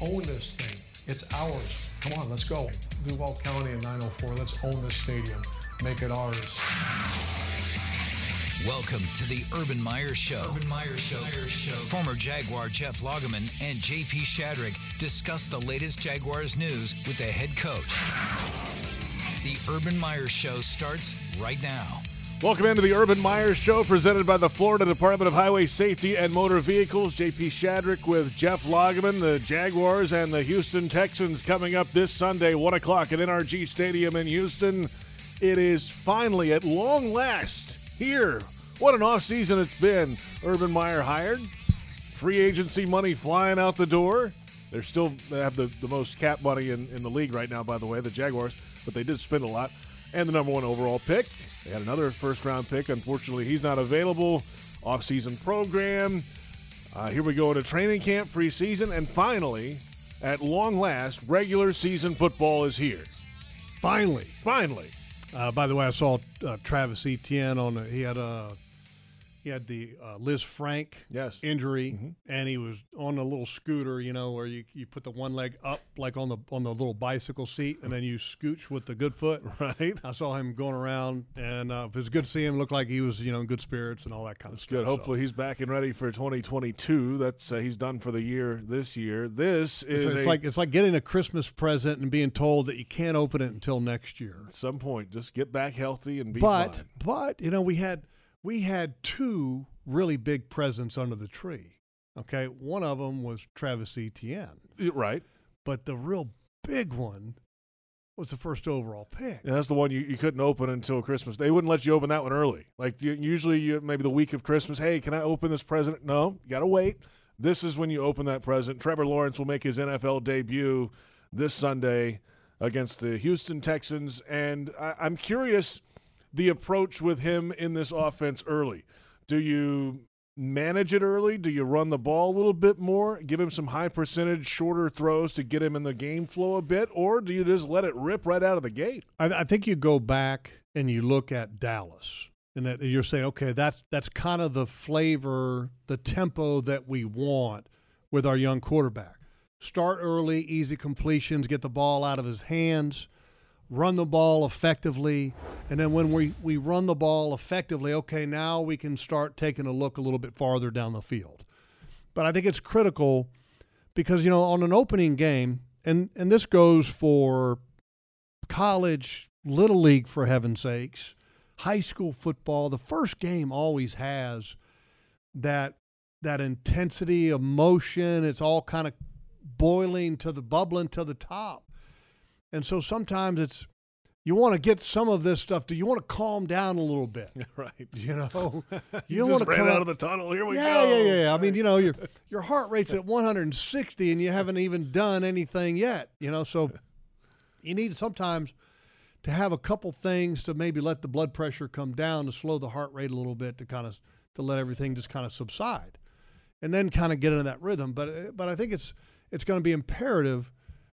own this thing. It's ours. Come on, let's go. Duval County and 904, let's own this stadium. Make it ours. Welcome to the Urban Meyer Show. Urban Meyer Show. Meyer Show. Former Jaguar Jeff Lageman and JP Shadrick discuss the latest Jaguars news with the head coach. The Urban Meyer Show starts right now. Welcome into the Urban Meyer Show, presented by the Florida Department of Highway Safety and Motor Vehicles. JP Shadrick with Jeff Lageman, the Jaguars and the Houston Texans coming up this Sunday, 1 o'clock at NRG Stadium in Houston. It is finally, at long last, here. What an offseason it's been. Urban Meyer hired. Free agency money flying out the door. They're still they have the, the most cap money in, in the league right now, by the way, the Jaguars, but they did spend a lot. And the number one overall pick. They had another first round pick. Unfortunately, he's not available. Offseason program. Uh, here we go to training camp, preseason, and finally, at long last, regular season football is here. Finally. Finally. Uh, by the way, I saw uh, Travis Etienne on. The, he had a he had the uh, Lisfranc Yes. injury, Mm-hmm. and he was on a little scooter, you know, where you, you put the one leg up like on the on the little bicycle seat, and then you scooch with the good foot. Right? I saw him going around, and uh, it was good to see him. Looked like he was, you know, in good spirits and all that kind of stuff. Good. So Hopefully, he's back and ready for 2022. That's uh, he's done for the year this year. This is it's, it's like it's like getting a Christmas present and being told that you can't open it until next year. at some point just get back healthy and be but fine. but you know we had we had two really big presents under the tree. Okay, one of them was Travis Etienne, Right. but the real big one was the first overall pick. That's the one you, you couldn't open until Christmas. They wouldn't let you open that one early. Like you, usually, you maybe the week of Christmas. Hey, can I open this present? No, you got to wait. This is when you open that present. Trevor Lawrence will make his NFL debut this Sunday against the Houston Texans, and I, I'm curious the approach with him in this offense early. Do you manage it early? Do you run the ball a little bit more? Give him some high percentage, shorter throws to get him in the game flow a bit, or do you just let it rip right out of the gate? I, I think you go back and you look at Dallas, and that you're saying, okay, that's that's kind of the flavor, the tempo that we want with our young quarterback. Start early, easy completions, get the ball out of his hands, run the ball effectively, and then when we, we run the ball effectively, okay, now we can start taking a look a little bit farther down the field. But I think it's critical because you know on an opening game, and and this goes for college, little league for heaven's sakes, high school football, the first game always has that that intensity, emotion, it's all kind of boiling to the bubbling to the top. And so sometimes it's you want to get some of this stuff. Do you want to calm down a little bit? right. You know, You, don't want to ran come out of the tunnel. Here we yeah, go. yeah, yeah, yeah. I mean, you know, your your heart rate's at 160 and you haven't even done anything yet. You know, so you need sometimes to have a couple things to maybe let the blood pressure come down to slow the heart rate a little bit to kind of to let everything just kind of subside, and then kind of get into that rhythm. But but I think it's it's going to be imperative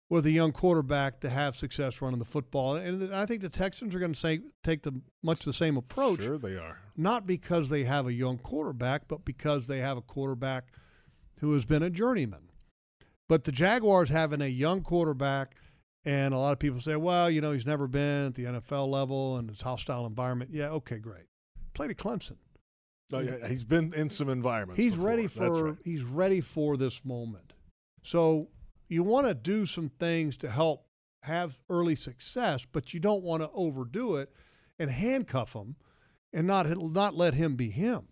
with a young quarterback to have success running the football, and I think the Texans are going to say take the much the same approach Sure, they are. not because they have a young quarterback, but because they have a quarterback who has been a journeyman. But the Jaguars having a young quarterback, and a lot of people say, well, you know, he's never been at the NFL level and it's hostile environment. Yeah, okay, great. Played at Clemson. Oh, yeah, he's been in some environments. He's before. ready for right. he's ready for this moment. So you want to do some things to help have early success, but you don't want to overdo it and handcuff him and not not let him be him.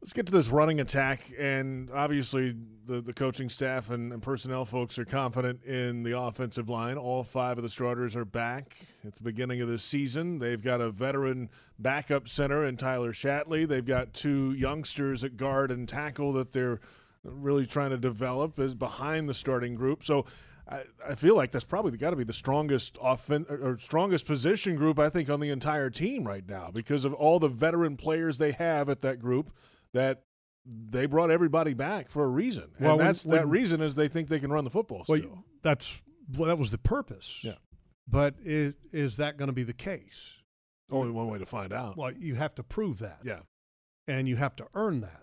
Let's get to this running attack, and obviously the, the coaching staff and, and personnel folks are confident in the offensive line. All five of the starters are back at the beginning of the season. They've got a veteran backup center in Tyler Shatley. They've got two youngsters at guard and tackle that they're really trying to develop is behind the starting group. So I, I feel like that's probably got to be the strongest offen- or strongest position group I think on the entire team right now because of all the veteran players they have at that group that they brought everybody back for a reason. Well, and when- that's that reason is they think they can run the football Well, still. that's well, that was the purpose. Yeah. But is, is that going to be the case? Only one way to find out. Well, you have to prove that. yeah. and you have to earn that.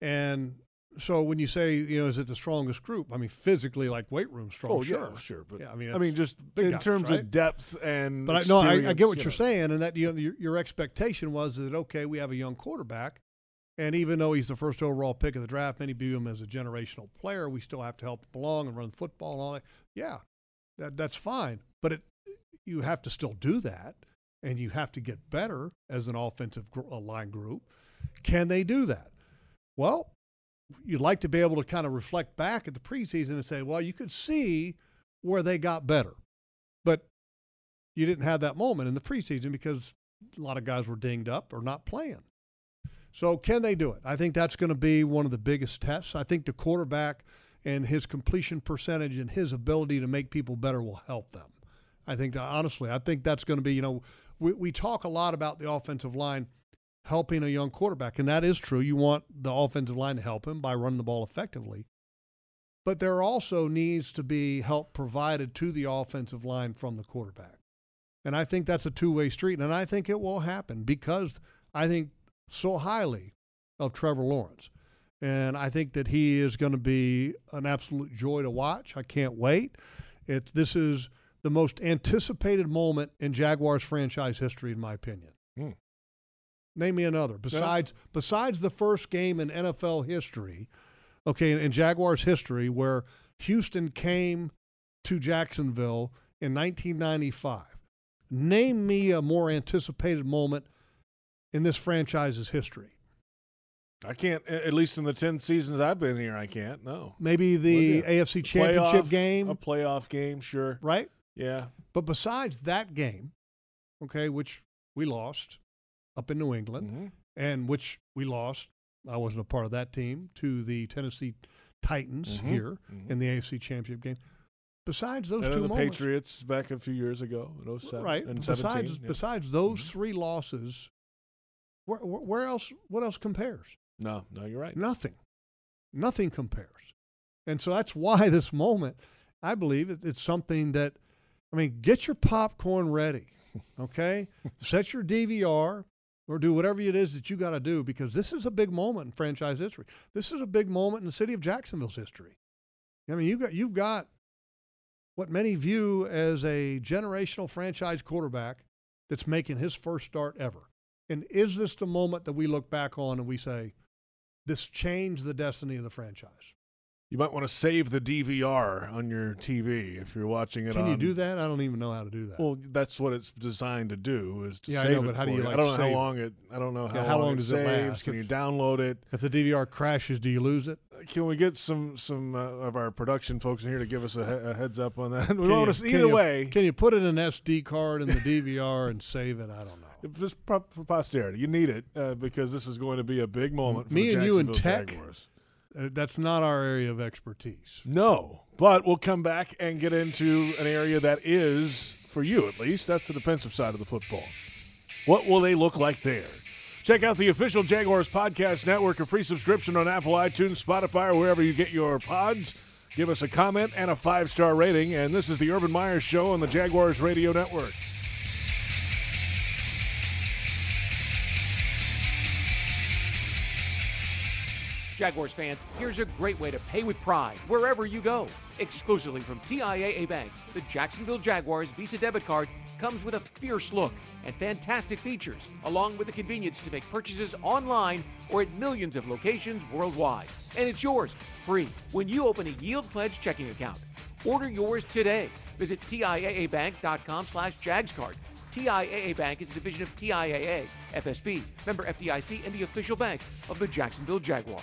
And So when you say, you know, is it the strongest group? I mean, physically, like weight room strong. Oh sure, yeah, sure. But yeah, I mean, I mean, just big in guys, terms right? of depth and. But I, no, I, I get what you you're know. saying, and that you know, your, your expectation was that okay, we have a young quarterback, and even though he's the first overall pick of the draft, many view him as a generational player. We still have to help along and run the football and all that. Yeah, that that's fine, but it you have to still do that, and you have to get better as an offensive gr- line group. Can they do that? Well, you'd like to be able to kind of reflect back at the preseason and say, well, you could see where they got better, but you didn't have that moment in the preseason because a lot of guys were dinged up or not playing. So can they do it? I think that's going to be one of the biggest tests. I think the quarterback and his completion percentage and his ability to make people better will help them. I think honestly, I think that's going to be, you know, we, we talk a lot about the offensive line helping a young quarterback, and that is true. You want the offensive line to help him by running the ball effectively. But there also needs to be help provided to the offensive line from the quarterback. And I think that's a two way street. And I think it will happen because I think so highly of Trevor Lawrence. And I think that he is going to be an absolute joy to watch. I can't wait. It, this is the most anticipated moment in Jaguars franchise history, in my opinion. Hmm. Name me another besides besides the first game in NFL history, okay, in, in Jaguars history where Houston came to Jacksonville in 1995. Name me a more anticipated moment in this franchise's history. I can't. At least in the ten seasons I've been here, I can't. No. Maybe the Well, yeah. AFC Championship Playoff- game, A playoff game, sure. right? Yeah. But besides that game, okay, which we lost up in New England, Mhm. and which we lost, I wasn't a part of that team, to the Tennessee Titans Mhm. here Mhm. in the AFC Championship game. Besides those And two the moments, Patriots back a few years ago in 07 right? and Besides, yeah. besides those Mhm. three losses, where, where, where else? What else compares? No, no, you're right. Nothing. Nothing compares. And so that's why this moment, I believe it, it's something that, I mean, get your popcorn ready, okay? Set your DVR or do whatever it is that you got to do because this is a big moment in franchise history. This is a big moment in the city of Jacksonville's history. I mean, you got you've got what many view as a generational franchise quarterback that's making his first start ever. And is this the moment that we look back on and we say, this changed the destiny of the franchise? You might want to save the DVR on your TV if you're watching it Can on. you do that? I don't even know how to do that. Well, that's what it's designed to do. Is to Yeah, I know, it but how do you, I like, don't know save how long it. I don't know how, Yeah, how long it does it saves. last? Can If- you download it? if the DVR crashes, do you lose it? Can we get some some uh, of our production folks in here to give us a, he- a heads up on that? we want you- to either you- way. Can you put it in an SD card in the DVR and save it? I don't know. just for posterity, you need it uh, because this is going to be a big moment. For Me the and you and tech? Jaguars. Uh, That's not our area of expertise. No, but we'll come back and get into an area that is, for you at least, that's the defensive side of the football. What will they look like there? Check out the official Jaguars Podcast Network, a free subscription on Apple, iTunes, Spotify, or wherever you get your pods. Give us a comment and a five star rating. And this is the Urban Meyer Show on the Jaguars Radio Network. Jaguars fans, here's a great way to pay with pride wherever you go. Exclusively from TIAA Bank, the Jacksonville Jaguars Visa debit card comes with a fierce look and fantastic features, along with the convenience to make purchases online or at millions of locations worldwide. And it's yours free when you open a Yield Pledge checking account. Order yours today. Visit TIAABank.com slash JagsCard. TIAA Bank is a division of TIAA, FSB, member FDIC, and the official bank of the Jacksonville Jaguars.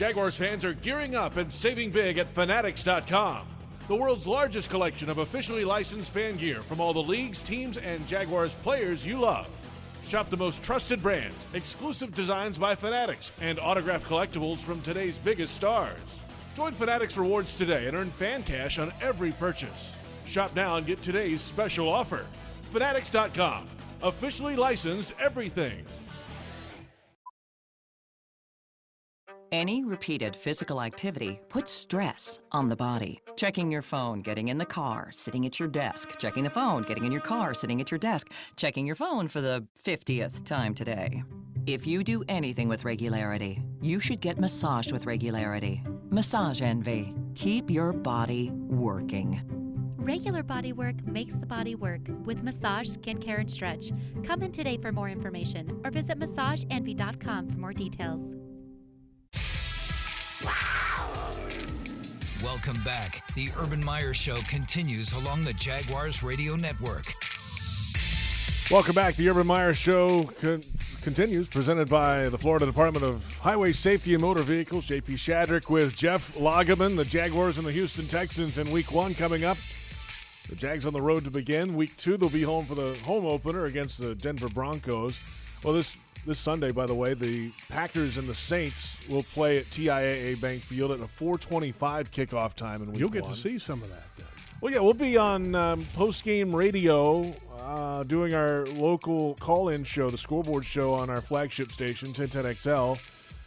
Jaguars fans are gearing up and saving big at Fanatics.com, the world's largest collection of officially licensed fan gear from all the leagues, teams, and Jaguars players you love. Shop the most trusted brands, exclusive designs by Fanatics, and autographed collectibles from today's biggest stars. Join Fanatics Rewards today and earn fan cash on every purchase. Shop now and get today's special offer. Fanatics.com. Officially licensed everything. Any repeated physical activity puts stress on the body. Checking your phone, getting in the car, sitting at your desk, checking the phone, getting in your car, sitting at your desk, checking your phone for the 50th time today. If you do anything with regularity, you should get massaged with regularity. Massage Envy. Keep your body working. Regular body work makes the body work with massage, skincare, and stretch. Come in today for more information or visit massageenvy.com for more details. Welcome back. The Urban Meyer Show continues along the Jaguars Radio Network. Welcome back. The Urban Meyer Show con- continues, presented by the Florida Department of Highway Safety and Motor Vehicles. JP Shadrick with Jeff Lageman, the Jaguars and the Houston Texans in Week One coming up. The Jags on the road to begin. Week Two, they'll be home for the home opener against the Denver Broncos. Well, this this Sunday, by the way, the Packers and the Saints will play at TIAA Bank Field at a 4:25 kickoff time Week You'll get one. to see some of that then. Well, yeah, we'll be on um, post game radio uh, doing our local call in show, the scoreboard show on our flagship station, 1010XL.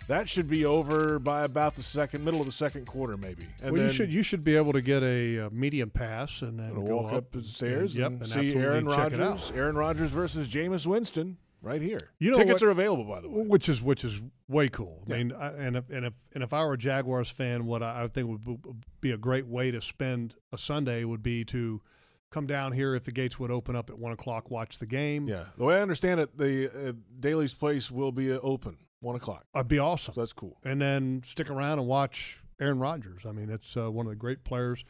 That should be over by about the second, middle of the second quarter, maybe. And well, then you should you should be able to get a, uh medium pass and then go walk up the stairs and, and, yep, and see Aaron. Rodgers. Aaron Rodgers versus Jameis Winston right here. You know Tickets what- are available, by the way. which is which is way cool. Yeah. I mean, I, and if and if and if I were a Jaguars fan, what I, I think would be a great way to spend a Sunday would be to come down here if the gates would open up at one o'clock, watch the game. Yeah, the way I understand it, the uh, Daly's Place will be uh, open one o'clock. That'd be awesome. So that's cool. and then stick around and watch Aaron Rodgers. I mean, it's uh, one of the great players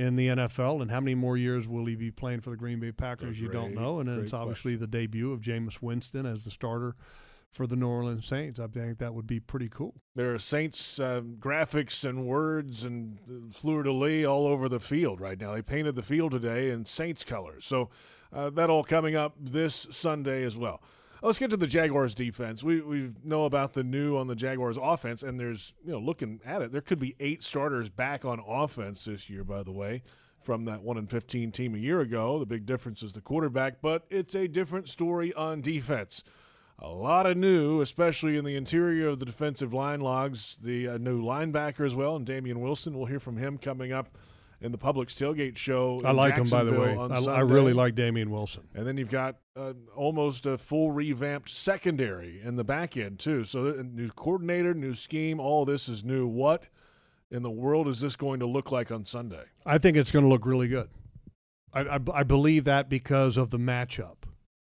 in the NFL. And how many more years will he be playing for the Green Bay Packers? You don't know. And then it's obviously the debut of Jameis Winston as the starter for the New Orleans Saints. I think that would be pretty cool. There are Saints uh, graphics and words and uh, fleur de lis all over the field right now. They painted the field today in Saints colors. So uh, that all coming up this Sunday as well. Let's get to the Jaguars defense. We we know about the new on the Jaguars offense, and there's you know looking at it, there could be eight starters back on offense this year. By the way, from that one and fifteen team a year ago, the big difference is the quarterback, but it's a different story on defense. A lot of new, especially in the interior of the defensive line logs. The uh, new linebacker as well, and Damian Wilson. We'll hear from him coming up in the Publix tailgate show. I like him, by the way. I, I really like Damian Wilson. And then you've got uh, almost a full revamped secondary in the back end too. So a new coordinator, new scheme. All this is new. What in the world is this going to look like on Sunday? I think it's going to look really good. I, I, I believe that because of the matchup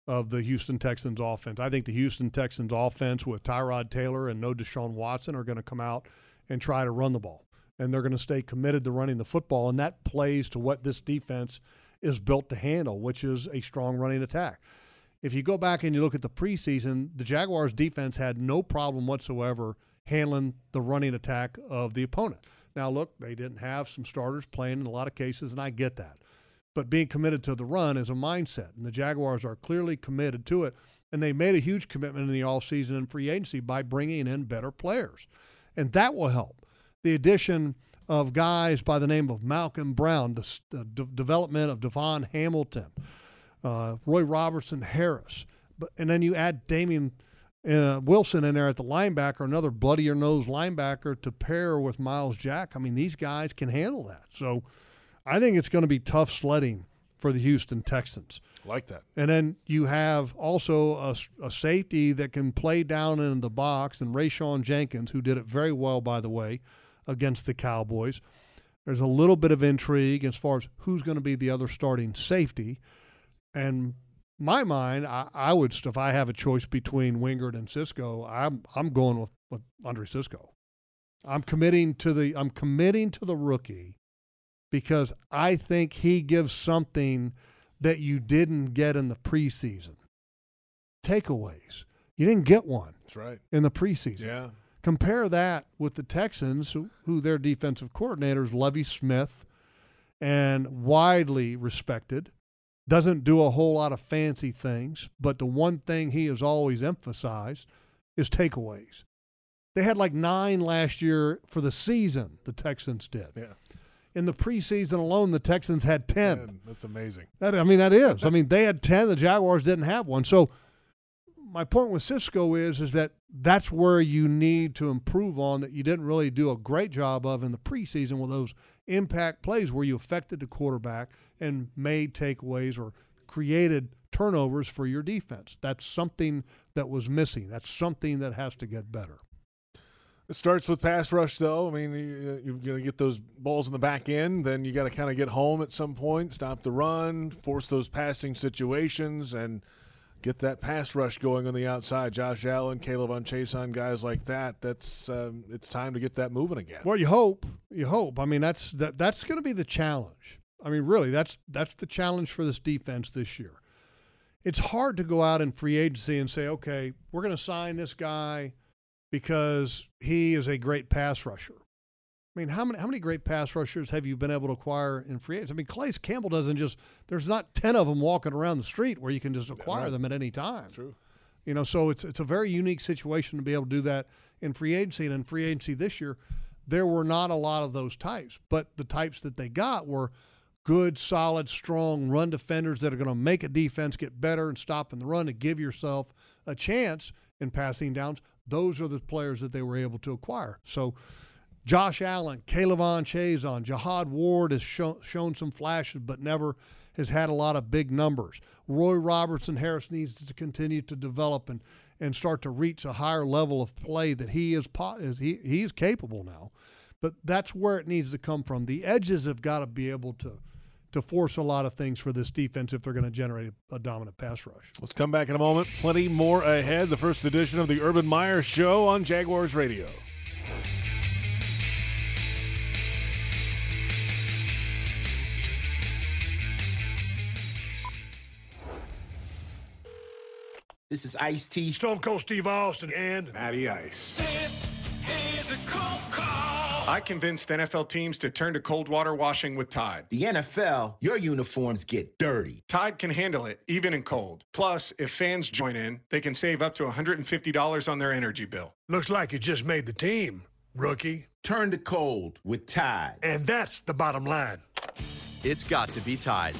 of the Houston Texans offense. I think the Houston Texans offense with Tyrod Taylor and no Deshaun Watson are going to come out and try to run the ball. And they're going to stay committed to running the football. And that plays to what this defense is built to handle, which is a strong running attack. If you go back and you look at the preseason, the Jaguars defense had no problem whatsoever handling the running attack of the opponent. Now, look, they didn't have some starters playing in a lot of cases, and I get that. But being committed to the run is a mindset, and the Jaguars are clearly committed to it. And they made a huge commitment in the offseason and free agency by bringing in better players. And that will help. The addition of guys by the name of Malcolm Brown, the, the de- development of Davon Hamilton, uh, Roy Robertson Harris, but and then you add Damian uh, Wilson in there at the linebacker, another bloodier nose linebacker to pair with Myles Jack. I mean, these guys can handle that. So I think it's going to be tough sledding for the Houston Texans. Like that. And then you have also a safety that can play down in the box, and Rayshawn Jenkins, who did it very well, by the way, against the Cowboys. There's a little bit of intrigue as far as who's going to be the other starting safety. And my mind, I, I would, if I have a choice between Wingard and Cisco, I'm I'm going with, with Andre Cisco. I'm committing to the I'm committing to the rookie because I think he gives something that you didn't get in the preseason. Takeaways. You didn't get one That's right. in the preseason. Yeah. Compare that with the Texans, who, who their defensive coordinator is Lovie Smith and widely respected. doesn't do a whole lot of fancy things, but the one thing he has always emphasized is takeaways. They had like nine last year for the season, the Texans did. Yeah. In the preseason alone, the Texans had 10. Man, that's amazing. That, I mean, that is. I mean, they had 10, the Jaguars didn't have one. So my point with Cisco is is that that's where you need to improve on that you didn't really do a great job of in the preseason with those impact plays where you affected the quarterback and made takeaways or created turnovers for your defense. That's something that was missing. That's something that has to get better. It starts with pass rush, though. I mean, you- you're going to get those balls in the back end. Then you got to kind of get home at some point, stop the run, force those passing situations, and get that pass rush going on the outside. Josh Allen, K'Lavon Chaisson guys like that. That's um, it's time to get that moving again. Well, you hope. You hope. I mean, that's that that's going to be the challenge. I mean, really, that's that's the challenge for this defense this year. It's hard to go out in free agency and say, okay, we're going to sign this guy because he is a great pass rusher. I mean, how many how many great pass rushers have you been able to acquire in free agency? I mean, Calais Campbell doesn't just there's not ten of them walking around the street where you can just acquire right. them at any time. True. You know, so it's it's a very unique situation to be able to do that in free agency. And in free agency this year, there were not a lot of those types, but the types that they got were good, solid, strong run defenders that are going to make a defense get better and stop in the run to give yourself a chance in passing downs. Those are the players that they were able to acquire. So Josh Allen, K'Lavon Chaisson, Jihad Ward has show, shown some flashes, but never has had a lot of big numbers. Roy Robertson Harris needs to continue to develop and, and start to reach a higher level of play that he is, he, he is capable now. But that's where it needs to come from. The edges have got to be able to to force a lot of things for this defense if they're going to generate a dominant pass rush. Let's come back in a moment. Plenty more ahead. The first edition of the Urban Meyer Show on Jaguars Radio. This is Ice T. Stone Cold Steve Austin and Matty Ice. This is a cold call. I convinced NFL teams to turn to cold water washing with Tide. The NFL, your uniforms get dirty. Tide can handle it, even in cold. Plus, if fans join in, they can save up to $150 on their energy bill. Looks like you just made the team, rookie. Turn to cold with Tide. And that's the bottom line. It's got to be Tide.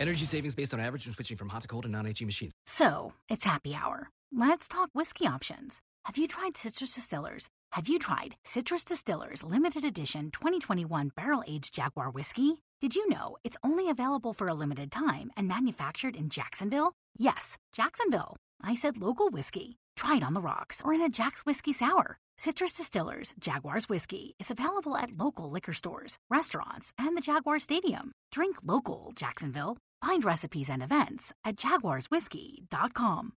Energy savings based on average when switching from hot to cold and non-HE machines. So, it's happy hour. Let's talk whiskey options. Have you tried Citrus Distillers? Have you tried Citrus Distillers limited edition 2021 barrel aged Jaguar whiskey? Did you know it's only available for a limited time and manufactured in Jacksonville? Yes, Jacksonville. I said local whiskey. Try it on the rocks or in a Jack's Whiskey Sour. Citrus Distillers Jaguars Whiskey is available at local liquor stores, restaurants, and the Jaguar Stadium. Drink local, Jacksonville. Find recipes and events at jaguarswhiskey.com.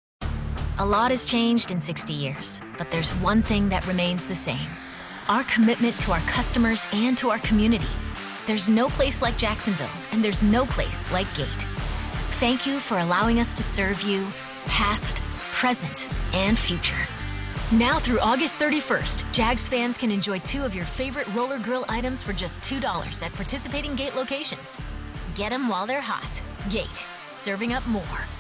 A lot has changed in 60 years, but there's one thing that remains the same our commitment to our customers and to our community. There's no place like Jacksonville, and there's no place like Gate. Thank you for allowing us to serve you, past, present, and future. Now through August 31st, Jags fans can enjoy two of your favorite roller grill items for just $2 at participating Gate locations. Get them while they're hot. Gate, serving up more.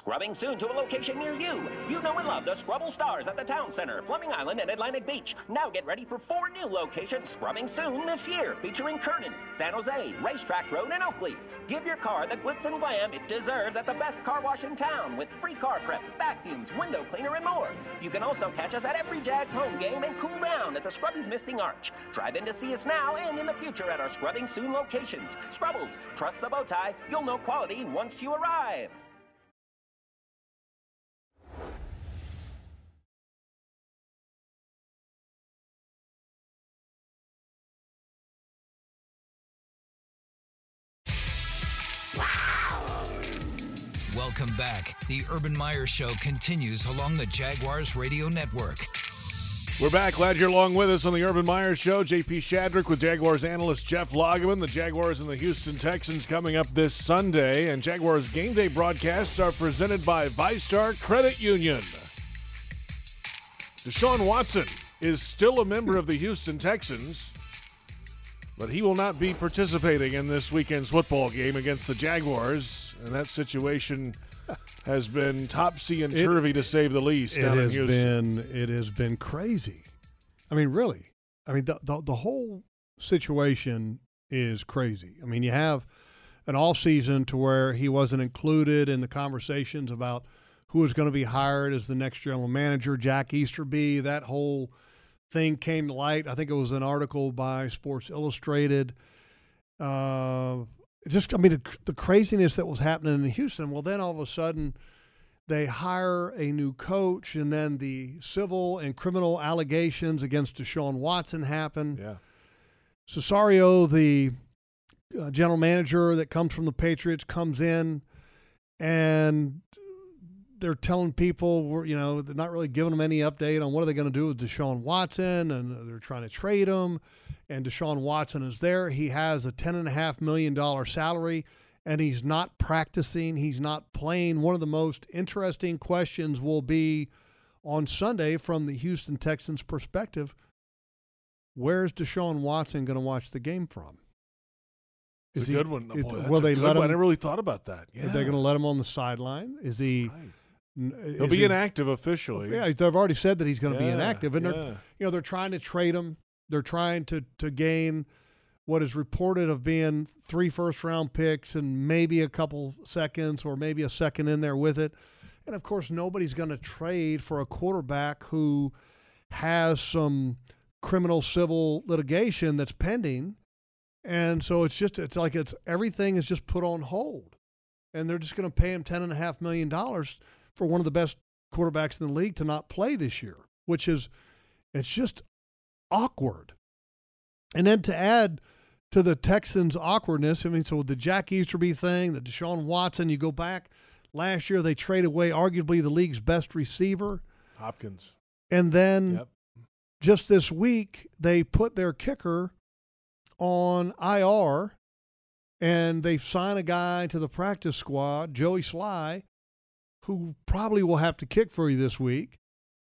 Scrubbing soon to a location near you. You know and love the Scrubble Stars at the Town Center, Fleming Island, and Atlantic Beach. Now get ready for four new locations scrubbing soon this year, featuring Kernan, San Jose, Racetrack Road, and Oakleaf. Give your car the glitz and glam it deserves at the best car wash in town with free car prep, vacuums, window cleaner, and more. You can also catch us at every Jags home game and cool down at the Scrubbies Misting Arch. Drive in to see us now and in the future at our Scrubbing Soon locations. Scrubbles, trust the bow tie. You'll know quality once you arrive. Back. The Urban Meyer Show continues along the Jaguars Radio Network. We're back. Glad you're along with us on the Urban Meyer Show. JP Shadrick with Jaguars analyst Jeff Lageman. The Jaguars and the Houston Texans coming up this Sunday. And Jaguars game day broadcasts are presented by VyStar Credit Union. Deshaun Watson is still a member of the Houston Texans. But he will not be participating in this weekend's football game against the Jaguars, and that situation has been topsy and turvy to say the least. It has been it has been crazy. I mean, really. I mean, the, the the whole situation is crazy. I mean, you have an off season to where he wasn't included in the conversations about who was going to be hired as the next general manager. Jack Easterby. That whole thing came to light. I think it was an article by Sports Illustrated. Uh, just, I mean, the, the craziness that was happening in Houston. Well, then all of a sudden, they hire a new coach, and then the civil and criminal allegations against Deshaun Watson happen. Yeah. Caserio, the uh, general manager that comes from the Patriots, comes in and they're telling people, you know, they're not really giving them any update on what are they going to do with Deshaun Watson, and they're trying to trade him. And Deshaun Watson is there. He has a ten and a half million dollar salary, and he's not practicing. He's not playing. One of the most interesting questions will be on Sunday from the Houston Texans' perspective. Where's Deshaun Watson going to watch the game from? It's a good one. Boy, it- will a they let one. him? I never really thought about that. Yeah. Are they going to let him on the sideline? Is he? n- Uh, He'll is be he- inactive officially. Yeah, they've already said that he's going to be inactive, and yeah. they're you know they're trying to trade him. They're trying to to gain what is reported of being three first round picks and maybe a couple seconds or maybe a second in there with it. And of course, nobody's going to trade for a quarterback who has some criminal civil litigation that's pending. And so it's just it's like it's everything is just put on hold. And they're just going to pay him ten and a half million dollars for one of the best quarterbacks in the league to not play this year, which is it's just awkward. And then to add to the Texans' awkwardness, I mean, so with the Jack Easterby thing, the Deshaun Watson, you go back last year, they traded away arguably the league's best receiver. Hopkins. And then Yep. just this week, they put their kicker on IR and they sign a guy to the practice squad, Joey Slye, who probably will have to kick for you this week.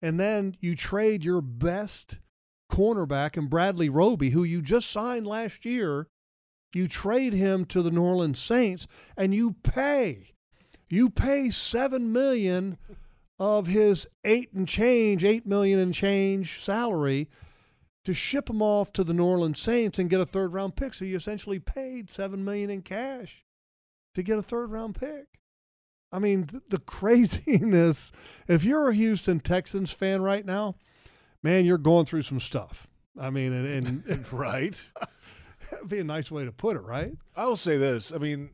And then you trade your best cornerback and Bradley Roby, who you just signed last year. You trade him to the New Orleans Saints and you pay. You pay seven million of his eight and change, eight million and change salary to ship him off to the New Orleans Saints and get a third round pick. So you essentially paid seven million in cash to get a third round pick. I mean, th- the craziness. If you're a Houston Texans fan right now, man, you're going through some stuff. I mean, and, and, and right. that'd be a nice way to put it, right? I will say this. I mean,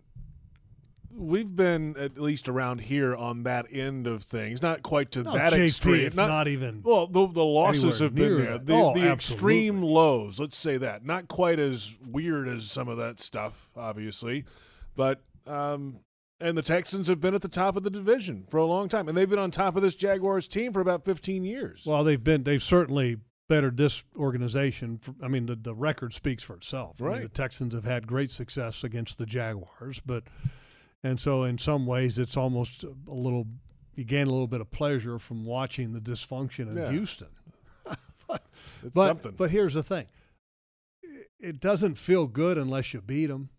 we've been at least around here on that end of things, not quite to No, that extreme. it's not even Well, the, the losses have been there. that. The, Oh, the extreme lows. Let's say that. Not quite as weird as some of that stuff, obviously, but. Um, and the Texans have been at the top of the division for a long time, and they've been on top of this Jaguars team for about 15 years. Well, they've been they've certainly bettered this organization. For, I mean, the the record speaks for itself. I mean, Right. the Texans have had great success against the Jaguars, but and so in some ways it's almost a little you gain a little bit of pleasure from watching the dysfunction in Yeah. Houston. but It's but, something. but here's the thing: it doesn't feel good unless you beat them,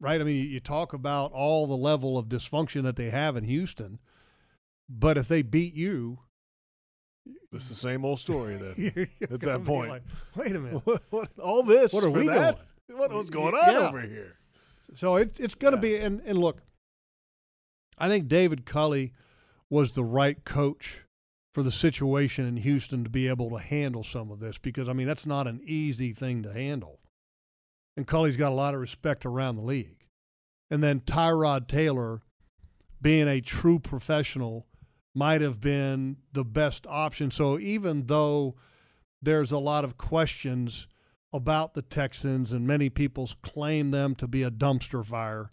right? I mean, you, talk about all the level of dysfunction that they have in Houston, but if they beat you, It's the same old story then. You're- you're at that point. like, Wait a minute. What, what- all this What are we that? doing? What was going on Yeah. over here? So it's it's going to be and and look, I think David Culley was the right coach for the situation in Houston to be able to handle some of this because I mean that's not an easy thing to handle. And Culley's got a lot of respect around the league. And then Tyrod Taylor being a true professional might have been the best option. So even though there's a lot of questions about the Texans and many people claim them to be a dumpster fire,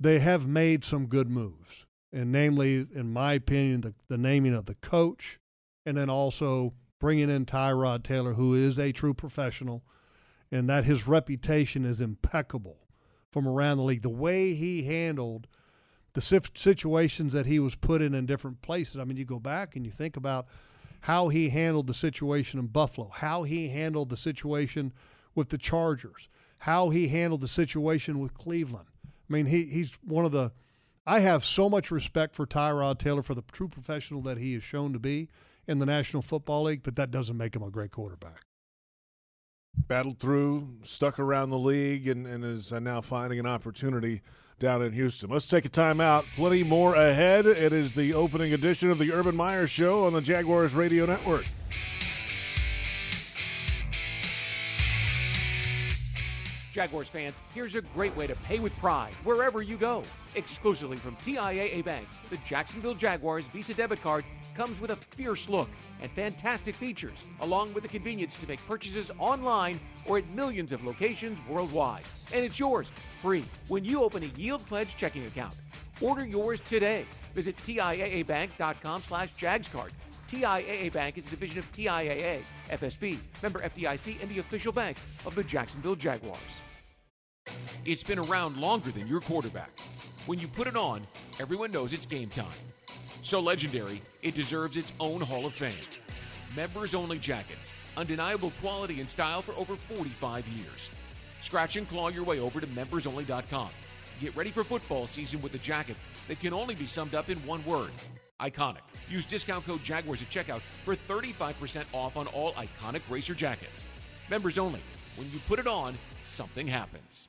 they have made some good moves. And namely, in my opinion, the, the naming of the coach and then also bringing in Tyrod Taylor, who is a true professional, and that his reputation is impeccable from around the league. The way he handled the situations that he was put in in different places. I mean, you go back and you think about how he handled the situation in Buffalo, how he handled the situation with the Chargers, how he handled the situation with Cleveland. I mean, he, he's one of the. I have so much respect for Tyrod Taylor for the true professional that he is shown to be in the National Football League, but that doesn't make him a great quarterback. Battled through, stuck around the league, and, and is now finding an opportunity down in Houston. Let's take a timeout. Plenty more ahead. It is the opening edition of the Urban Meyer Show on the Jaguars Radio Network. Jaguars fans, here's a great way to pay with pride wherever you go. Exclusively from TIAA Bank, the Jacksonville Jaguars Visa debit card comes with a fierce look and fantastic features, along with the convenience to make purchases online or at millions of locations worldwide. And it's yours, free, when you open a Yield Pledge checking account. Order yours today. Visit TIAABank.com slash JagsCard. TIAA Bank is a division of TIAA, FSB, member FDIC, and the official bank of the Jacksonville Jaguars. It's been around longer than your quarterback. When you put it on, everyone knows it's game time. So legendary, it deserves its own Hall of Fame. Members only jackets, undeniable quality and style for over 45 years. Scratch and claw your way over to membersonly.com. Get ready for football season with a jacket that can only be summed up in one word iconic. Use discount code Jaguars at checkout for 35% off on all iconic racer jackets. Members only. When you put it on, something happens.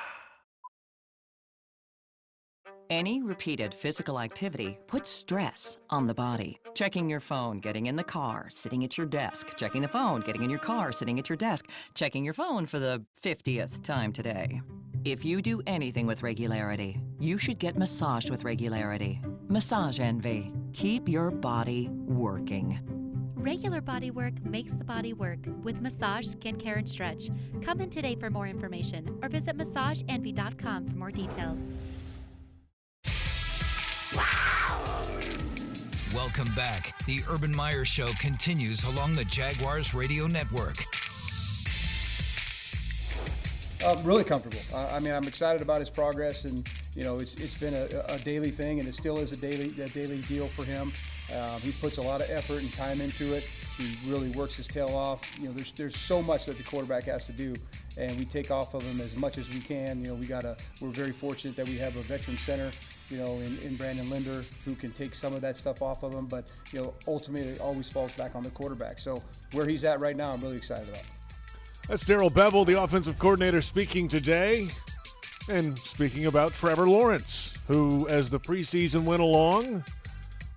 Any repeated physical activity puts stress on the body. Checking your phone, getting in the car, sitting at your desk, checking the phone, getting in your car, sitting at your desk, checking your phone for the 50th time today. If you do anything with regularity, you should get massaged with regularity. Massage Envy. Keep your body working. Regular body work makes the body work with massage, skincare, and stretch. Come in today for more information or visit massageenvy.com for more details. Welcome back. The Urban Meyer Show continues along the Jaguars Radio Network. Uh, really comfortable. I mean, I'm excited about his progress, and you know, it's, it's been a, a daily thing, and it still is a daily a daily deal for him. Um, he puts a lot of effort and time into it. He really works his tail off. You know, there's there's so much that the quarterback has to do, and we take off of him as much as we can. You know, we got a we're very fortunate that we have a veteran center. You know, in, in Brandon Linder, who can take some of that stuff off of him, but you know, ultimately it always falls back on the quarterback. So where he's at right now, I'm really excited about. That's Darrell Bevell, the offensive coordinator, speaking today. And speaking about Trevor Lawrence, who, as the preseason went along,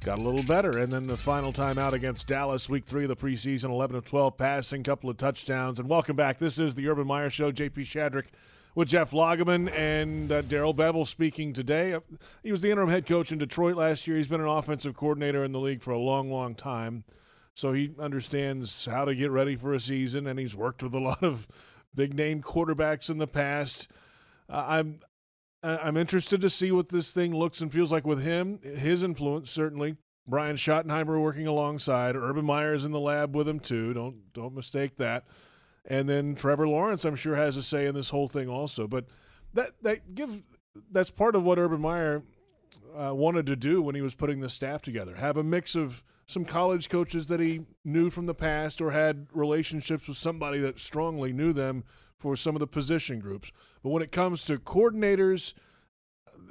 got a little better. And then the final time out against Dallas, week three of the preseason, 11 of 12 passing, couple of touchdowns. And welcome back. This is the Urban Meyer Show. JP Shadrick with Jeff Lageman and uh, Darrell Bevell speaking today. He was the interim head coach in Detroit last year. He's been an offensive coordinator in the league for a long, long time. So he understands how to get ready for a season, and he's worked with a lot of big name quarterbacks in the past. Uh, I'm I'm interested to see what this thing looks and feels like with him. His influence certainly. Brian Schottenheimer working alongside. Urban Meyer's in the lab with him too. Don't don't mistake that. And then Trevor Lawrence, I'm sure, has a say in this whole thing also. But that that give that's part of what Urban Meyer uh, wanted to do when he was putting the staff together. Have a mix of some college coaches that he knew from the past or had relationships with somebody that strongly knew them for some of the position groups. But when it comes to coordinators,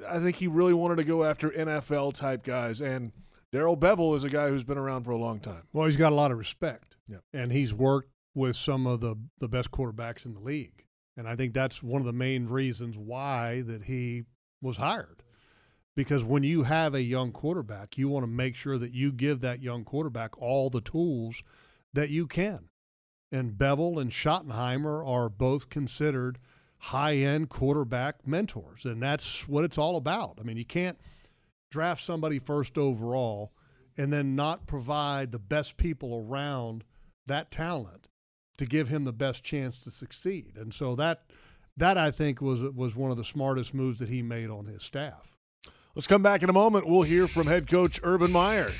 I think he really wanted to go after NFL type guys. And Darrell Bevell is a guy who's been around for a long time. Well, he's got a lot of respect. Yeah. And he's worked with some of the, the best quarterbacks in the league. And I think that's one of the main reasons why that he was hired because when you have a young quarterback, you want to make sure that you give that young quarterback all the tools that you can. And Bevell and Schottenheimer are both considered high end quarterback mentors. And that's what it's all about. I mean, you can't draft somebody first overall and then not provide the best people around that talent to give him the best chance to succeed. And so that that I think was was one of the smartest moves that he made on his staff. Let's come back in a moment. We'll hear from head coach Urban Meyer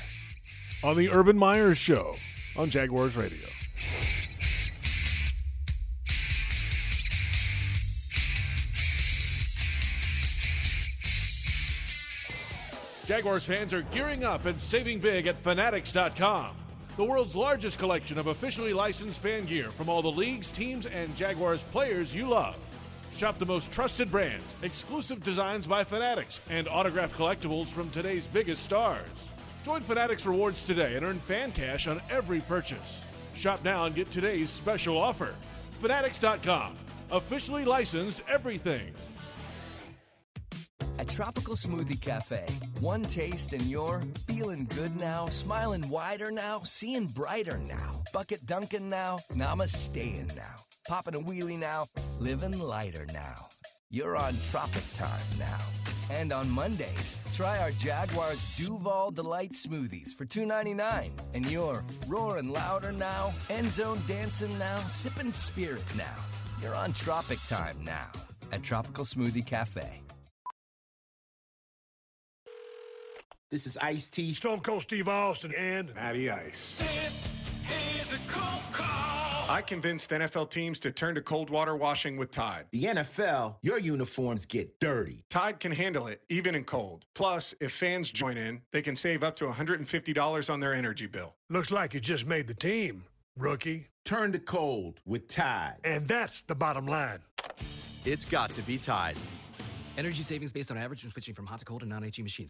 on the Urban Meyer Show on Jaguars Radio. Jaguars fans are gearing up and saving big at Fanatics.com, the world's largest collection of officially licensed fan gear from all the leagues, teams, and Jaguars players you love. Shop the most trusted brands, exclusive designs by Fanatics, and autographed collectibles from today's biggest stars. Join Fanatics Rewards today and earn fan cash on every purchase. Shop now and get today's special offer. Fanatics.com, officially licensed everything. At Tropical Smoothie Cafe, one taste and you're feeling good now, smiling wider now, seeing brighter now, bucket dunking now, namasteing now, popping a wheelie now, living lighter now. You're on Tropic Time now. And on Mondays, try our Jaguars Duval Delight smoothies for $2.99. And you're roaring louder now, end zone dancing now, sipping spirit now. You're on Tropic Time now at Tropical Smoothie Cafe. This is Ice T, Stone Cold Steve Austin, and Matty Ice. This is a cold call. I convinced NFL teams to turn to cold water washing with Tide. The NFL, your uniforms get dirty. Tide can handle it, even in cold. Plus, if fans join in, they can save up to $150 on their energy bill. Looks like you just made the team, rookie. Turn to cold with Tide. And that's the bottom line. It's got to be Tide. Energy savings based on average when switching from hot to cold and non-HE machines.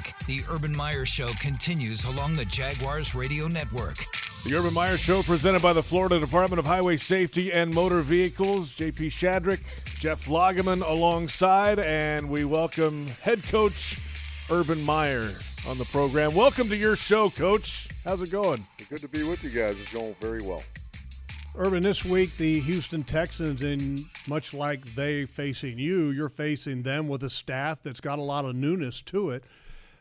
Back. The Urban Meyer Show continues along the Jaguars Radio Network. The Urban Meyer Show presented by the Florida Department of Highway Safety and Motor Vehicles. JP Shadrick, Jeff Lageman alongside, and we welcome head coach Urban Meyer on the program. Welcome to your show, Coach. How's it going? Good to be with you guys. It's going very well. Urban, this week the Houston Texans, and much like they facing you, you're facing them with a staff that's got a lot of newness to it.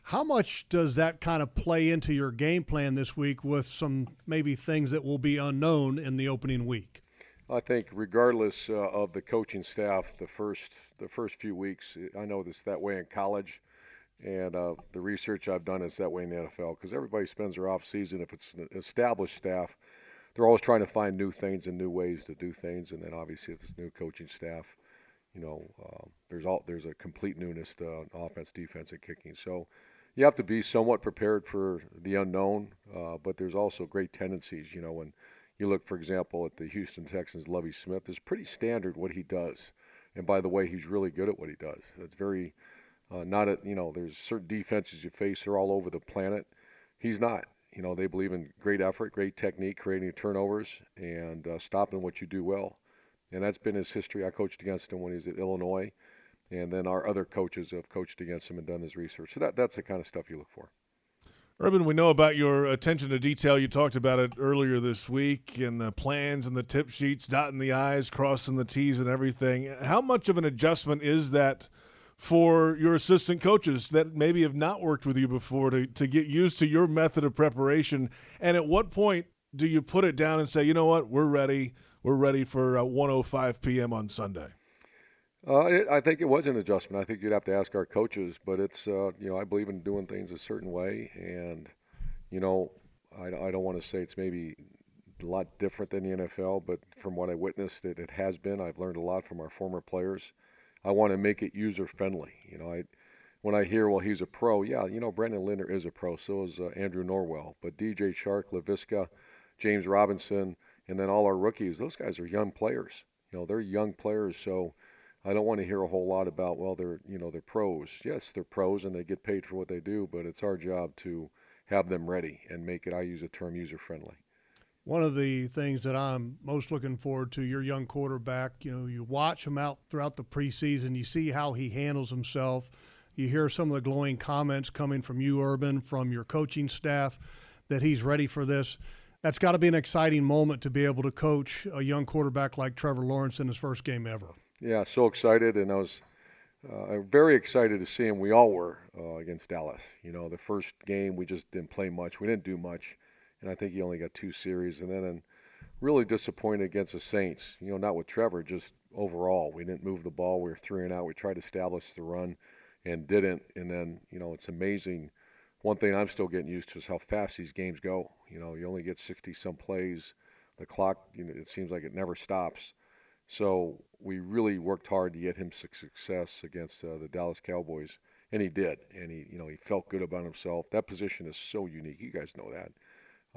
How much does that kind of play into your game plan this week with some maybe things that will be unknown in the opening week? I think, regardless uh, of the coaching staff, the first the first few weeks, I know this that way in college, and uh, the research I've done is that way in the NFL because everybody spends their off season if it's an established staff they're always trying to find new things and new ways to do things. And then obviously, if it's new coaching staff, you know, uh, there's all there's a complete newness to offense, defense, and kicking. So you have to be somewhat prepared for the unknown. Uh, but there's also great tendencies. You know, when you look, for example, at the Houston Texans, Lovie Smith is pretty standard what he does. And by the way, he's really good at what he does. It's very uh, not at you know. There's certain defenses you face; they're all over the planet. He's not. You know, they believe in great effort, great technique, creating turnovers, and uh, stopping what you do well. And that's been his history. I coached against him when he was at Illinois, and then our other coaches have coached against him and done his research. So that, that's the kind of stuff you look for. Urban, we know about your attention to detail. You talked about it earlier this week and the plans and the tip sheets, dotting the I's, crossing the T's, and everything. How much of an adjustment is that for your assistant coaches that maybe have not worked with you before to, to get used to your method of preparation? And at what point do you put it down and say, you know what, we're ready, we're ready for uh, 1:05 p.m. on Sunday? Uh, it, I think it was an adjustment. I think you'd have to ask our coaches, but it's uh, you know I believe in doing things a certain way, and you know I, I don't want to say it's maybe a lot different than the NFL, but from what I witnessed, it, it has been. I've learned a lot from our former players. I want to make it user friendly. You know, I when I hear, well, he's a pro, yeah, you know, Brandon Linder is a pro, so is uh, Andrew Norwell. But DJ Chark, Laviska, James Robinson, and then all our rookies. Those guys are young players. You know, they're young players, so I don't want to hear a whole lot about well, they're you know they're pros. Yes, they're pros and they get paid for what they do, but it's our job to have them ready and make it. I use a term user friendly. One of the things that I'm most looking forward to, your young quarterback, you know, you watch him out throughout the preseason, you see how he handles himself. You hear some of the glowing comments coming from you, Urban, from your coaching staff, that he's ready for this. That's got to be an exciting moment to be able to coach a young quarterback like Trevor Lawrence in his first game ever. Yeah, so excited, and I was uh, very excited to see him. We all were uh, against Dallas. You know, the first game we just didn't play much. We didn't do much, and I think he only got two series. And then, and really disappointed against the Saints. You know, not with Trevor, just overall. We didn't move the ball. We were three and out. We tried to establish the run, and didn't. And then, you know, it's amazing. One thing I'm still getting used to is how fast these games go. You know, you only get 60 some plays. The clock, you know, it seems like it never stops. So we really worked hard to get him success against uh, the Dallas Cowboys, and he did. And he, you know, he felt good about himself. That position is so unique. You guys know that.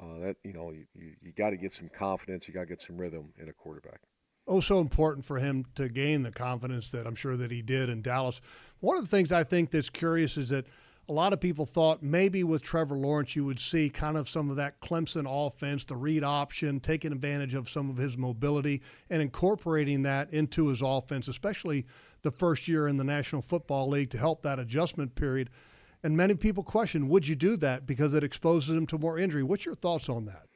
Uh, that you know, you, you, you got to get some confidence. You got to get some rhythm in a quarterback. Oh, so important for him to gain the confidence that I'm sure that he did in Dallas. One of the things I think that's curious is that a lot of people thought maybe with Trevor Lawrence you would see kind of some of that Clemson offense, the read option, taking advantage of some of his mobility and incorporating that into his offense, especially the first year in the National Football League to help that adjustment period. And many people question, would you do that because it exposes him to more injury? What's your thoughts on that?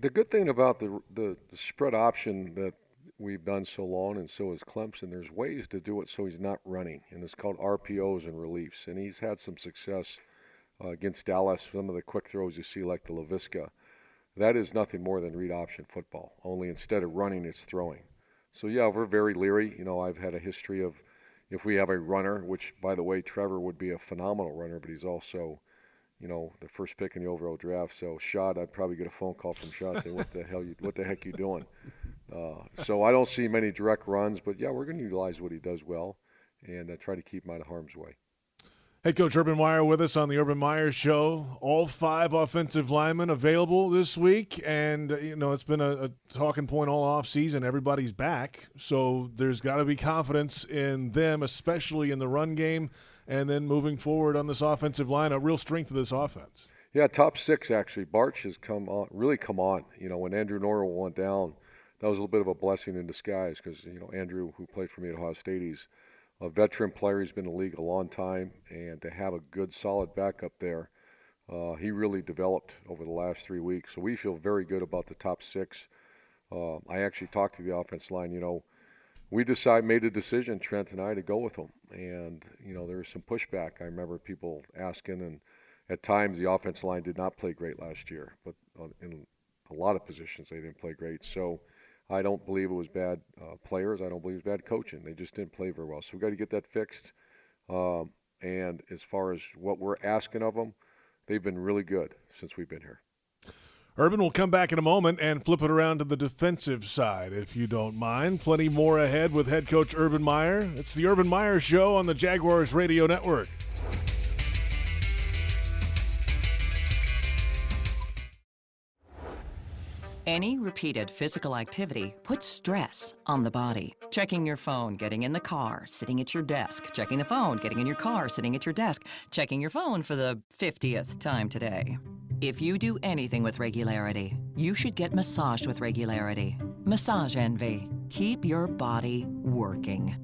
The good thing about the, the spread option that we've done so long, and so has Clemson. There's ways to do it so he's not running, and it's called RPOs and reliefs. And he's had some success uh, against Dallas. Some of the quick throws you see, like the Laviska, that is nothing more than read option football. Only instead of running, it's throwing. So yeah, we're very leery. You know, I've had a history of if we have a runner, which by the way, Trevor would be a phenomenal runner, but he's also you know, the first pick in the overall draft. So Shad, I'd probably get a phone call from Shad saying, "What the hell? You, what the heck you doing?" Uh, so I don't see many direct runs, but yeah, we're going to utilize what he does well and uh, try to keep him out of harm's way. Head coach Urban Meyer with us on the Urban Meyer Show. All five offensive linemen available this week, and you know it's been a, a talking point all off season. Everybody's back, so there's got to be confidence in them, especially in the run game, and then moving forward on this offensive line. A real strength of this offense. Yeah, top six actually. Bartch has come on, really come on. You know, when Andrew Norwell went down that was a little bit of a blessing in disguise because you know Andrew, who played for me at Ohio State, he's a veteran player. He's been in the league a long time, and to have a good, solid backup there, uh, he really developed over the last three weeks. So we feel very good about the top six. Uh, I actually talked to the offense line. You know, we decided, made a decision, Trent and I, to go with them, and you know there was some pushback. I remember people asking, and at times the offense line did not play great last year, but uh, in a lot of positions they didn't play great. So I don't believe it was bad uh, players. I don't believe it was bad coaching. They just didn't play very well. So we got to get that fixed. Um, and as far as what we're asking of them, they've been really good since we've been here. Urban will come back in a moment and flip it around to the defensive side, if you don't mind. Plenty more ahead with head coach Urban Meyer. It's the Urban Meyer Show on the Jaguars Radio Network. Any repeated physical activity puts stress on the body. Checking your phone, getting in the car, sitting at your desk, checking the phone, getting in your car, sitting at your desk, checking your phone for the 50th time today. If you do anything with regularity, you should get massaged with regularity. Massage Envy. Keep your body working.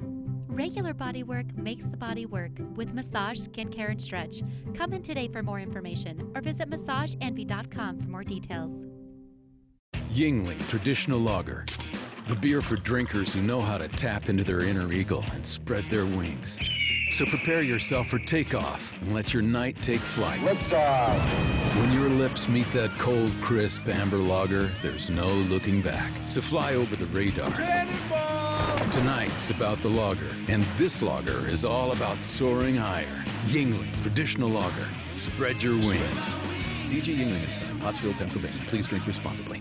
Regular body work makes the body work with massage, skincare, and stretch. Come in today for more information or visit massageenvy.com for more details. Yuengling Traditional Lager. The beer for drinkers who know how to tap into their inner eagle and spread their wings. So prepare yourself for takeoff and let your night take flight. When your lips meet that cold, crisp amber lager, there's no looking back. So fly over the radar. Tonight's about the lager, and this lager is all about soaring higher. Yuengling Traditional Lager. Spread your wings. DG Yuengling and Son, Pottsville, Pennsylvania. Please drink responsibly.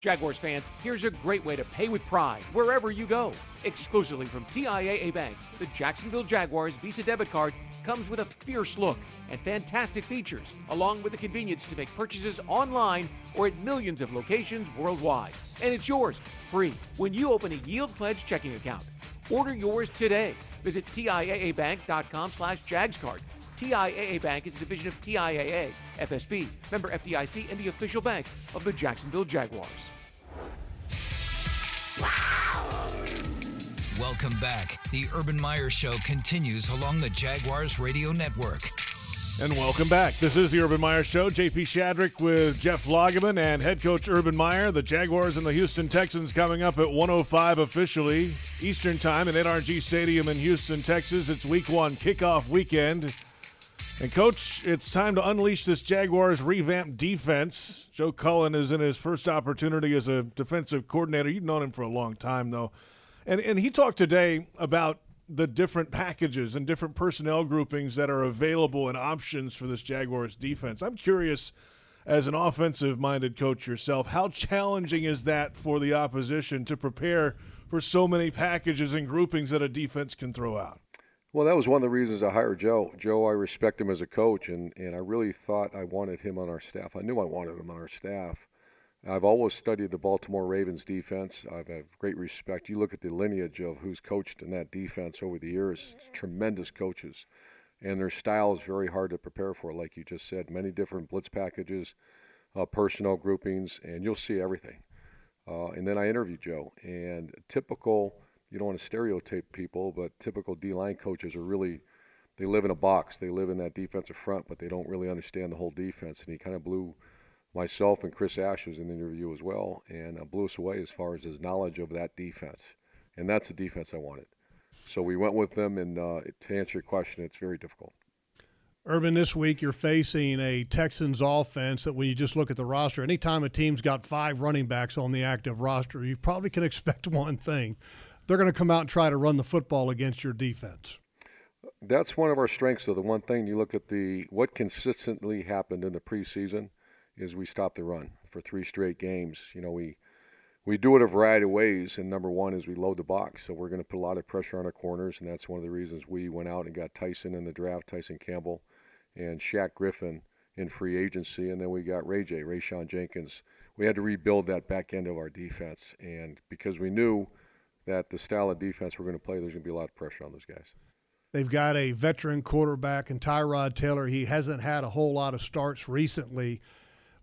Jaguars fans, here's a great way to pay with pride wherever you go. Exclusively from TIAA Bank, the Jacksonville Jaguars Visa debit card comes with a fierce look and fantastic features, along with the convenience to make purchases online or at millions of locations worldwide. And it's yours free when you open a Yield Pledge checking account. Order yours today. Visit TIAABank.com slash JagsCard. TIAA Bank is a division of TIAA, FSB, member FDIC, and the official bank of the Jacksonville Jaguars. Welcome back. The Urban Meyer Show continues along the Jaguars Radio Network. And welcome back. This is the Urban Meyer Show. JP Shadrick with Jeff Lageman and head coach Urban Meyer. The Jaguars and the Houston Texans coming up at 105 officially Eastern Time at NRG Stadium in Houston, Texas. It's week one kickoff weekend. And, Coach, it's time to unleash this Jaguars revamped defense. Joe Cullen is in his first opportunity as a defensive coordinator. You've known him for a long time, though. And, and he talked today about the different packages and different personnel groupings that are available and options for this Jaguars defense. I'm curious, as an offensive minded coach yourself, how challenging is that for the opposition to prepare for so many packages and groupings that a defense can throw out? Well, that was one of the reasons I hired Joe. Joe, I respect him as a coach, and, and I really thought I wanted him on our staff. I knew I wanted him on our staff. I've always studied the Baltimore Ravens defense. I have great respect. You look at the lineage of who's coached in that defense over the years, tremendous coaches. And their style is very hard to prepare for, like you just said. Many different blitz packages, uh, personnel groupings, and you'll see everything. Uh, and then I interviewed Joe, and typical – you don't want to stereotype people, but typical D line coaches are really they live in a box. They live in that defensive front, but they don't really understand the whole defense. And he kind of blew myself and Chris Ashes in the interview as well, and uh, blew us away as far as his knowledge of that defense. And that's the defense I wanted. So we went with them, and uh, to answer your question, it's very difficult. Urban, this week you're facing a Texans offense that when you just look at the roster, anytime a team's got five running backs on the active roster, you probably can expect one thing they're going to come out and try to run the football against your defense. That's one of our strengths. So the one thing you look at the what consistently happened in the preseason is we stopped the run for three straight games. You know we we do it a variety of ways, and number one is we load the box. So we're going to put a lot of pressure on our corners, and that's one of the reasons we went out and got Tyson in the draft, Tyson Campbell, and Shaq Griffin in free agency, and then we got Ray J, Rayshawn Jenkins. We had to rebuild that back end of our defense, and because we knew that the style of defense we're going to play, there's going to be a lot of pressure on those guys. They've got a veteran quarterback in Tyrod Taylor. He hasn't had a whole lot of starts recently.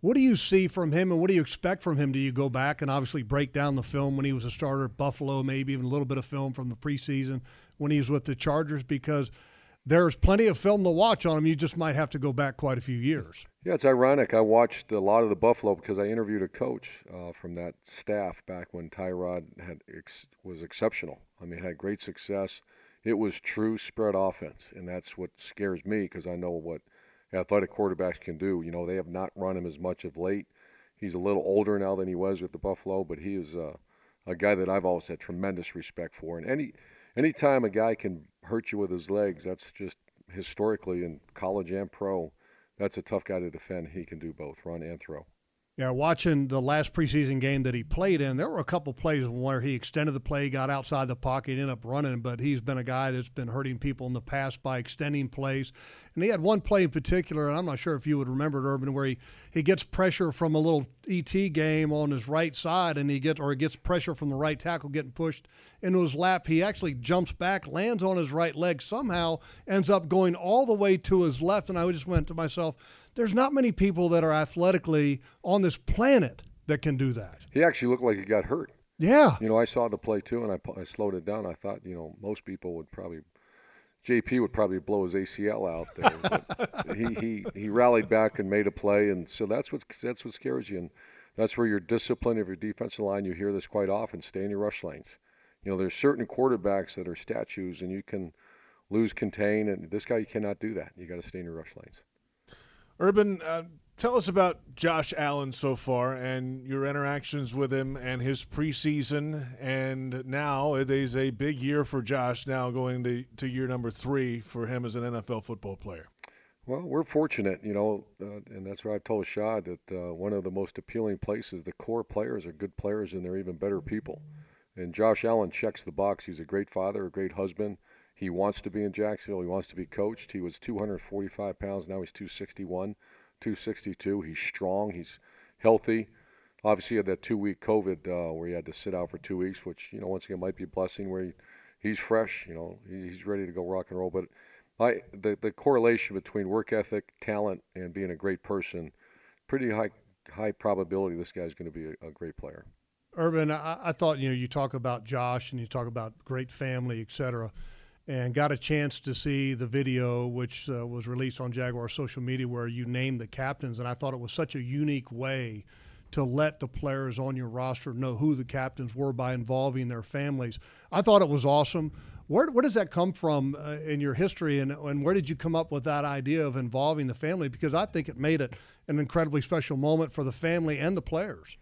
What do you see from him and what do you expect from him? Do you go back and obviously break down the film when he was a starter at Buffalo, maybe even a little bit of film from the preseason when he was with the Chargers? Because there's plenty of film to watch on him. You just might have to go back quite a few years. Yeah, it's ironic. I watched a lot of the Buffalo because I interviewed a coach uh, from that staff back when Tyrod had ex- was exceptional. I mean, had great success. It was true spread offense, and that's what scares me because I know what athletic quarterbacks can do. You know, they have not run him as much of late. He's a little older now than he was with the Buffalo, but he is uh, a guy that I've always had tremendous respect for. And any anytime a guy can hurt you with his legs, that's just historically in college and pro, that's a tough guy to defend. He can do both, run and throw. Yeah, watching the last preseason game that he played in, there were a couple plays where he extended the play, got outside the pocket, ended up running. But he's been a guy that's been hurting people in the past by extending plays. And he had one play in particular, and I'm not sure if you would remember it, Urban, where he, he gets pressure from a little ET game on his right side, and he gets or he gets pressure from the right tackle getting pushed into his lap. He actually jumps back, lands on his right leg, somehow ends up going all the way to his left. And I just went to myself there's not many people that are athletically on this planet that can do that. He actually looked like he got hurt. Yeah. You know, I saw the play too, and I, I slowed it down. I thought, you know, most people would probably, JP would probably blow his ACL out there. he, he he rallied back and made a play, and so that's what that's what scares you, and that's where your discipline of your defensive line. You hear this quite often: stay in your rush lanes. You know, there's certain quarterbacks that are statues, and you can lose contain, and this guy you cannot do that. You got to stay in your rush lanes. Urban, uh, tell us about Josh Allen so far and your interactions with him and his preseason. And now it is a big year for Josh, now going to, to year number three for him as an NFL football player. Well, we're fortunate, you know, uh, and that's why I've told Shad that uh, one of the most appealing places, the core players are good players and they're even better people. And Josh Allen checks the box. He's a great father, a great husband. He wants to be in Jacksonville. He wants to be coached. He was 245 pounds. Now he's 261, 262. He's strong. He's healthy. Obviously, he had that two week COVID uh, where he had to sit out for two weeks, which, you know, once again might be a blessing where he, he's fresh. You know, he's ready to go rock and roll. But I, the, the correlation between work ethic, talent, and being a great person, pretty high, high probability this guy's going to be a, a great player. Urban, I, I, thought, you know, you talk about Josh and you talk about great family, et cetera and got a chance to see the video, which uh, was released on Jaguar social media, where you named the captains. And I thought it was such a unique way to let the players on your roster know who the captains were by involving their families. I thought it was awesome. Where, where does that come from uh, in your history, and, and where did you come up with that idea of involving the family? Because I think it made it an incredibly special moment for the family and the players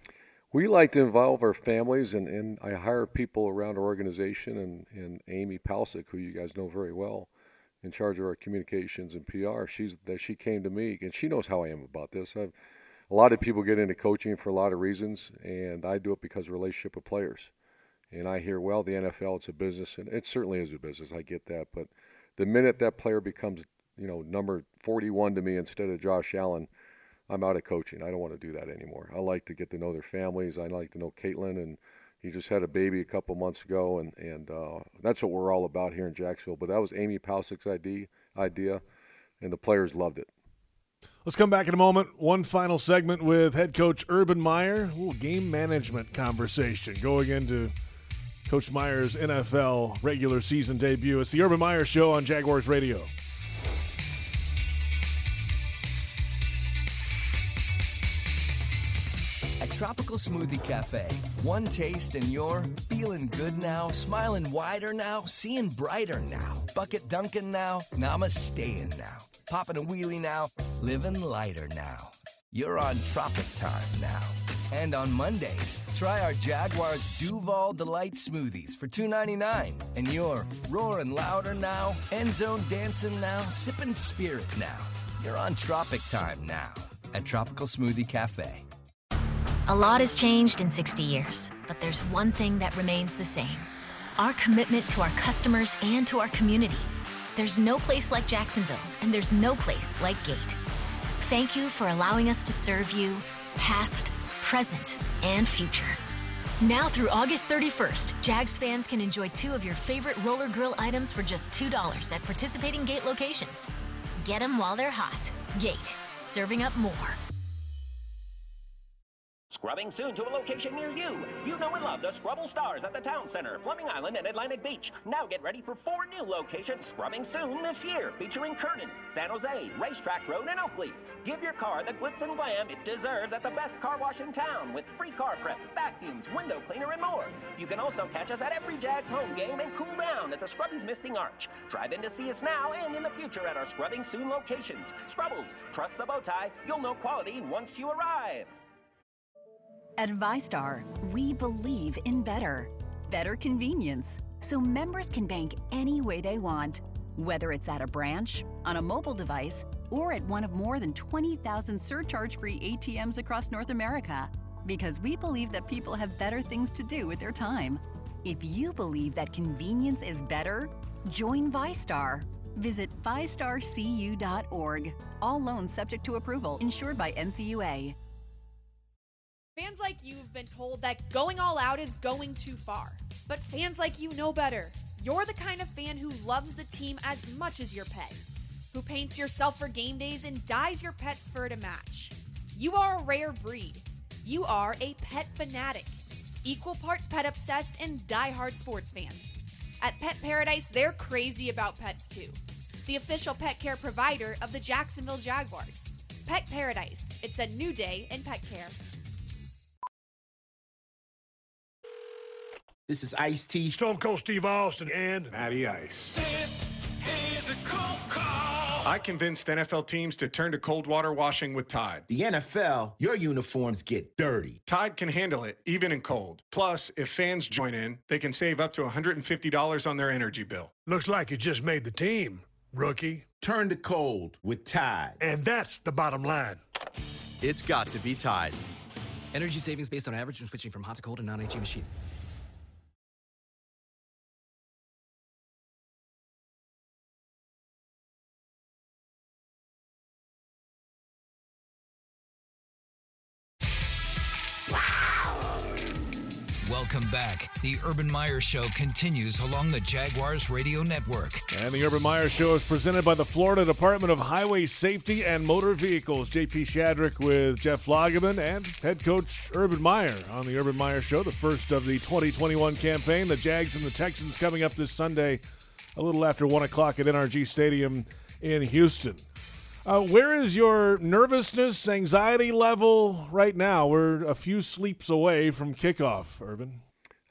we like to involve our families, and, and I hire people around our organization, and, and Amy Palcic, who you guys know very well, in charge of our communications and PR. She's that she came to me, and she knows how I am about this. I've, a lot of people get into coaching for a lot of reasons, and I do it because of relationship with players. And I hear, well, the NFL, it's a business, and it certainly is a business. I get that, but the minute that player becomes, you know, number 41 to me instead of Josh Allen – I'm out of coaching. I don't want to do that anymore. I like to get to know their families. I like to know Caitlin, and he just had a baby a couple months ago, and and uh, that's what we're all about here in Jacksonville. But that was Amy Palcic's idea, idea, and the players loved it. Let's come back in a moment. One final segment with head coach Urban Meyer. Ooh, game management conversation going into Coach Meyer's NFL regular season debut. It's the Urban Meyer Show on Jaguars Radio. Tropical Smoothie Cafe. One taste and you're feeling good now, smiling wider now, seeing brighter now. Bucket dunking now, namasteing now. Popping a wheelie now, living lighter now. You're on Tropic Time now. And on Mondays, try our Jaguars Duval Delight smoothies for $2.99. And you're roaring louder now, end zone dancing now, sipping spirit now. You're on Tropic Time now at Tropical Smoothie Cafe. A lot has changed in 60 years, but there's one thing that remains the same our commitment to our customers and to our community. There's no place like Jacksonville, and there's no place like Gate. Thank you for allowing us to serve you, past, present, and future. Now through August 31st, Jags fans can enjoy two of your favorite roller grill items for just $2 at participating Gate locations. Get them while they're hot. Gate, serving up more. Scrubbing soon to a location near you. You know and love the Scrubble Stars at the Town Center, Fleming Island, and Atlantic Beach. Now get ready for four new locations scrubbing soon this year, featuring Kernan, San Jose, Racetrack Road, and Oakleaf. Give your car the glitz and glam it deserves at the best car wash in town with free car prep, vacuums, window cleaner, and more. You can also catch us at every Jags home game and cool down at the Scrubbies Misting Arch. Drive in to see us now and in the future at our Scrubbing Soon locations. Scrubbles, trust the bow tie. You'll know quality once you arrive. At VyStar, we believe in better. Better convenience, so members can bank any way they want, whether it's at a branch, on a mobile device, or at one of more than 20,000 surcharge free ATMs across North America. Because we believe that people have better things to do with their time. If you believe that convenience is better, join VyStar. Visit vystarcu.org. All loans subject to approval, insured by NCUA. Fans like you have been told that going all out is going too far. But fans like you know better. You're the kind of fan who loves the team as much as your pet, who paints yourself for game days and dyes your pet's fur to match. You are a rare breed. You are a pet fanatic, equal parts pet obsessed and die-hard sports fan. At Pet Paradise, they're crazy about pets too. The official pet care provider of the Jacksonville Jaguars. Pet Paradise. It's a new day in pet care. This is Ice T, Stone Cold Steve Austin, and Matty Ice. This is a cold call. I convinced NFL teams to turn to cold water washing with Tide. The NFL, your uniforms get dirty. Tide can handle it, even in cold. Plus, if fans join in, they can save up to $150 on their energy bill. Looks like you just made the team, rookie. Turn to cold with Tide. And that's the bottom line. It's got to be Tide. Energy savings based on average when switching from hot to cold and non-HE machines. Back. The Urban Meyer Show continues along the Jaguars Radio Network. And the Urban Meyer Show is presented by the Florida Department of Highway Safety and Motor Vehicles. JP Shadrick with Jeff Lageman and head coach Urban Meyer on the Urban Meyer Show, the first of the 2021 campaign. The Jags and the Texans coming up this Sunday a little after 1 o'clock at NRG Stadium in Houston. Uh, where is your nervousness, anxiety level right now? We're a few sleeps away from kickoff, Urban.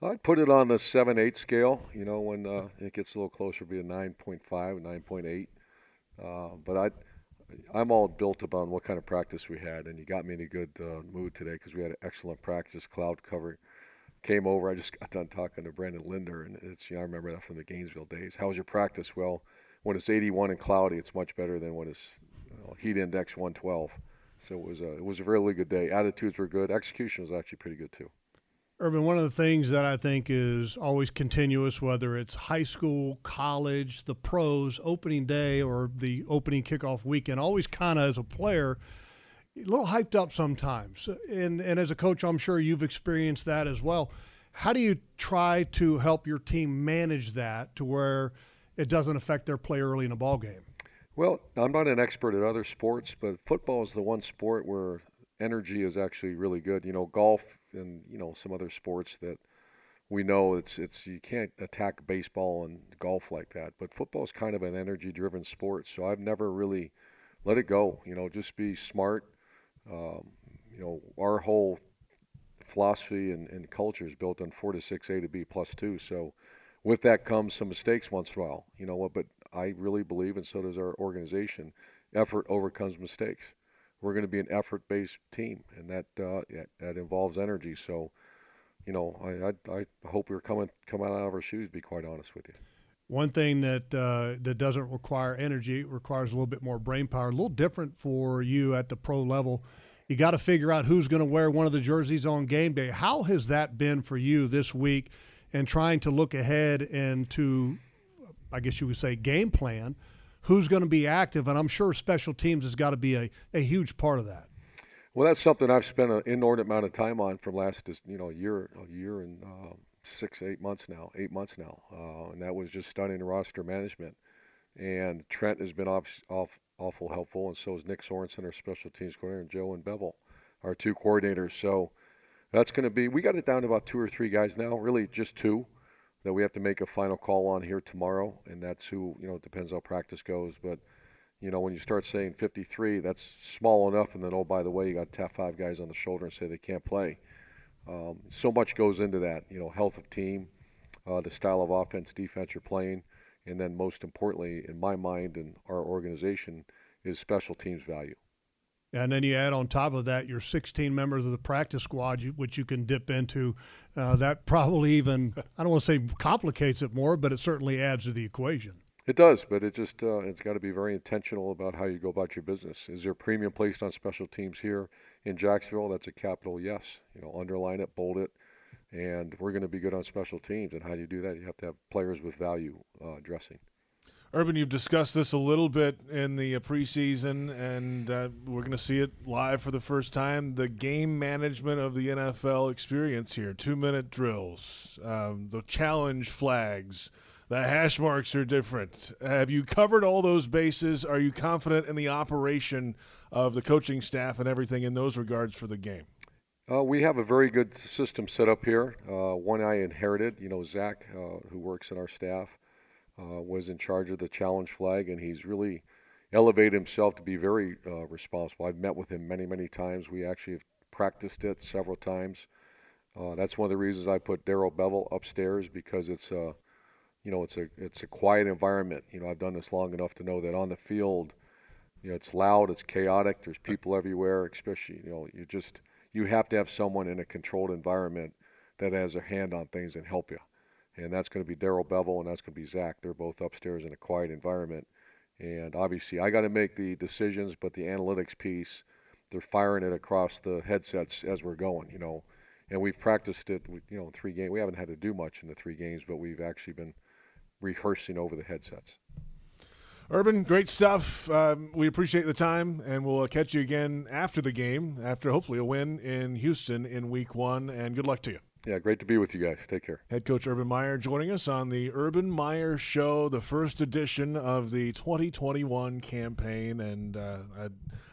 I'd put it on the 7 8 scale. You know, when uh, it gets a little closer, be a 9.5, 9.8. Uh, but I, I'm all built upon what kind of practice we had, and you got me in a good uh, mood today because we had an excellent practice. Cloud cover came over. I just got done talking to Brandon Linder, and it's you know I remember that from the Gainesville days. How was your practice? Well, when it's 81 and cloudy, it's much better than when it's you know, heat index 112. So it was a it was a really good day. Attitudes were good. Execution was actually pretty good too. Urban, one of the things that I think is always continuous, whether it's high school, college, the pros, opening day, or the opening kickoff weekend, always kind of as a player, a little hyped up sometimes. And, and as a coach, I'm sure you've experienced that as well. How do you try to help your team manage that to where it doesn't affect their play early in a ball game? Well, I'm not an expert at other sports, but football is the one sport where energy is actually really good. You know, golf and you know some other sports that we know it's it's you can't attack baseball and golf like that, but football is kind of an energy-driven sport. So I've never really let it go. You know, just be smart. Um, you know, our whole philosophy and, and culture is built on four to six A to B plus two. So with that comes some mistakes once in a while. You know what? But I really believe, and so does our organization, effort overcomes mistakes. We're going to be an effort-based team, and that uh, that involves energy. So, you know, I I, I hope we're coming coming out of our shoes. Be quite honest with you. One thing that uh, that doesn't require energy requires a little bit more brain power. A little different for you at the pro level. You got to figure out who's going to wear one of the jerseys on game day. How has that been for you this week, and trying to look ahead and to, I guess you would say, game plan who's going to be active, and I'm sure special teams has got to be a, a huge part of that. Well, that's something I've spent an inordinate amount of time on from last you know year a year and uh, six eight months now eight months now, uh, and that was just studying roster management. And Trent has been off, off awful helpful, and so is Nick Sorensen, our special teams coordinator, and Joe and Bevell, our two coordinators. So that's going to be we got it down to about two or three guys now, really just two that we have to make a final call on here tomorrow, and that's who you know it depends how practice goes. But you know when you start saying 53, that's small enough, and then oh by the way, you got tap five guys on the shoulder and say they can't play. Um, so much goes into that. You know, health of team, uh, the style of offense, defense you're playing, and then most importantly, in my mind and our organization, is special teams value. And then you add on top of that your 16 members of the practice squad, which you can dip into. Uh, that probably even, I don't want to say complicates it more, but it certainly adds to the equation. It does, but it just uh, it's got to be very intentional about how you go about your business. Is there premium placed on special teams here in Jacksonville? That's a capital yes. You know, underline it, bold it, and we're going to be good on special teams. And how do you do that? You have to have players with value uh, dressing. Urban, you've discussed this a little bit in the uh, preseason, and uh, we're going to see it live for the first time. The game management of the NFL experience here two minute drills, um, the challenge flags, the hash marks are different. Have you covered all those bases? Are you confident in the operation of the coaching staff and everything in those regards for the game? Uh, we have a very good system set up here. Uh, one I inherited, you know, Zach, uh, who works in our staff uh, was in charge of the challenge flag, and he's really elevated himself to be very uh, responsible. I've met with him many, many times. We actually have practiced it several times. Uh, that's one of the reasons I put Darrell Bevell upstairs because it's a, you know, it's a it's a quiet environment. You know, I've done this long enough to know that on the field, you know, it's loud, it's chaotic. There's people everywhere. Especially, you know, you just you have to have someone in a controlled environment that has a hand on things and help you and that's going to be Darrell Bevell and that's going to be Zach. They're both upstairs in a quiet environment, and obviously I got to make the decisions, but the analytics piece, they're firing it across the headsets as we're going, you know, and we've practiced it, you know, in three games. We haven't had to do much in the three games, but we've actually been rehearsing over the headsets. Urban, great stuff. Um, we appreciate the time, and we'll catch you again after the game, after hopefully a win in Houston in Week One. And good luck to you. Yeah, great to be with you guys. Take care. Head coach Urban Meyer joining us on the Urban Meyer Show, the first edition of the 2021 campaign, and uh, I,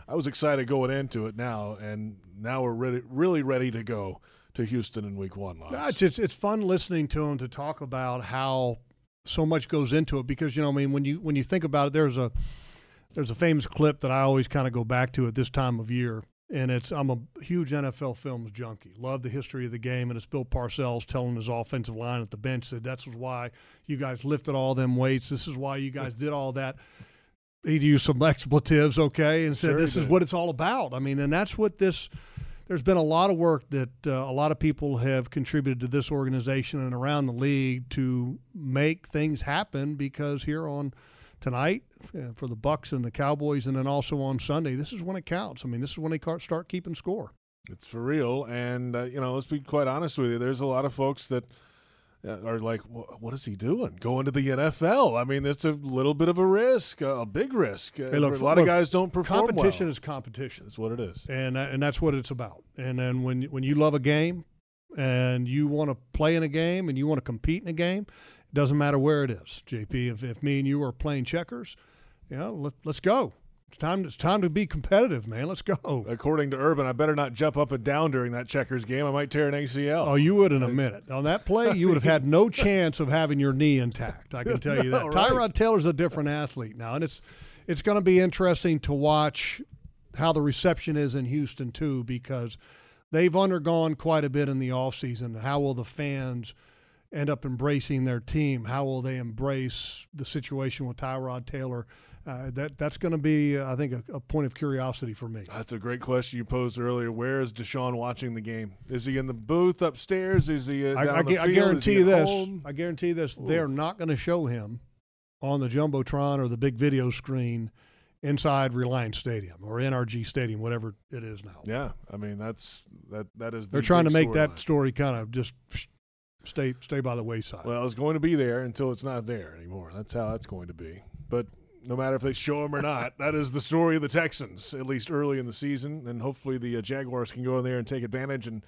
I, was excited going into it now, and now we're ready, really ready to go to Houston in Week One. It's, it's it's fun listening to him to talk about how so much goes into it because you know I mean when you when you think about it, there's a there's a famous clip that I always kind of go back to at this time of year and it's I'm a huge NFL films junkie. Love the history of the game, and it's Bill Parcells telling his offensive line at the bench that that's why you guys lifted all them weights. This is why you guys did all that. He'd use some expletives, okay, and said sure this is what it's all about. I mean, and that's what this. There's been a lot of work that uh, a lot of people have contributed to this organization and around the league to make things happen because here on tonight uh, for the Bucks and the Cowboys, and then also on Sunday. This is when it counts. I mean, this is when they start keeping score. It's for real, and uh, you know, let's be quite honest with you. There's a lot of folks that uh, are like, "What is he doing? Going to the NFL?" I mean, it's a little bit of a risk, a big risk. Uh, hey, look, a lot look, of guys don't perform. Competition well. is competition. That's what it is, and and that's what it's about. And then when when you love a game, and you want to play in a game, and you want to compete in a game, it doesn't matter where it is, JP. If, if me and you are playing checkers, you know, let, let's go. It's time. It's time to be competitive, man. Let's go. According to Urban, I better not jump up and down during that checkers game. I might tear an ACL. Oh, you would in a minute. On that play, you would have had no chance of having your knee intact. I can tell you that. right. Tyrod Taylor's a different athlete now, and it's it's going to be interesting to watch how the reception is in Houston too, because they've undergone quite a bit in the offseason. How will the fans? End up embracing their team? How will they embrace the situation with Tyrod Taylor? Uh, that that's going to be, uh, I think, a, a, point of curiosity for me. That's a great question you posed earlier. Where is Deshaun watching the game? Is he in the booth upstairs? Is he? Uh, I, I, I, guarantee you this. Home? I guarantee this. Ooh. They're not going to show him on the jumbotron or the big video screen inside Reliant Stadium or NRG Stadium, whatever it is now. Yeah, I mean that's that that is. The They're trying to make that line. story kind of just stay stay by the wayside. Well, it's going to be there until it's not there anymore. That's how that's going to be. But no matter if they show him or not, that is the story of the Texans, at least early in the season. And hopefully the uh, Jaguars can go in there and take advantage and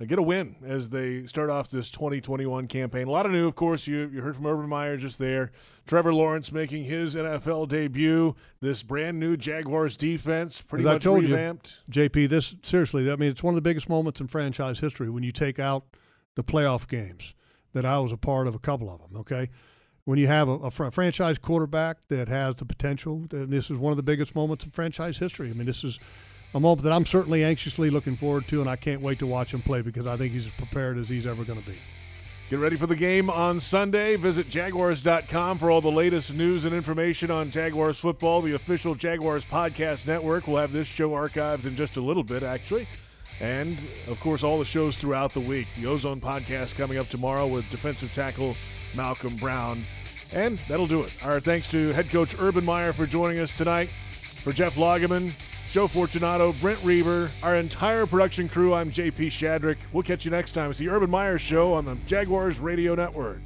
uh, get a win as they start off this 2021 campaign. A lot of new, of course. You, you heard from Urban Meyer just there. Trevor Lawrence making his NFL debut. This brand new Jaguars defense, pretty As much I told revamped. You, JP, this seriously, I mean, it's one of the biggest moments in franchise history when you take out – the playoff games that I was a part of a couple of them. Okay, when you have a, a fr- franchise quarterback that has the potential, and this is one of the biggest moments in franchise history. I mean, this is a moment that I'm certainly anxiously looking forward to, and I can't wait to watch him play because I think he's as prepared as he's ever going to be. Get ready for the game on Sunday. Visit Jaguars.com for all the latest news and information on Jaguars football. The official Jaguars podcast network will have this show archived in just a little bit, actually. And, of course, all the shows throughout the week. The Ozone podcast coming up tomorrow with defensive tackle Malcolm Brown. And that'll do it. Our thanks to head coach Urban Meyer for joining us tonight. For Jeff Lageman, Joe Fortunato, Brent Reber, our entire production crew, I'm JP Shadrick. We'll catch you next time. It's the Urban Meyer Show on the Jaguars Radio Network.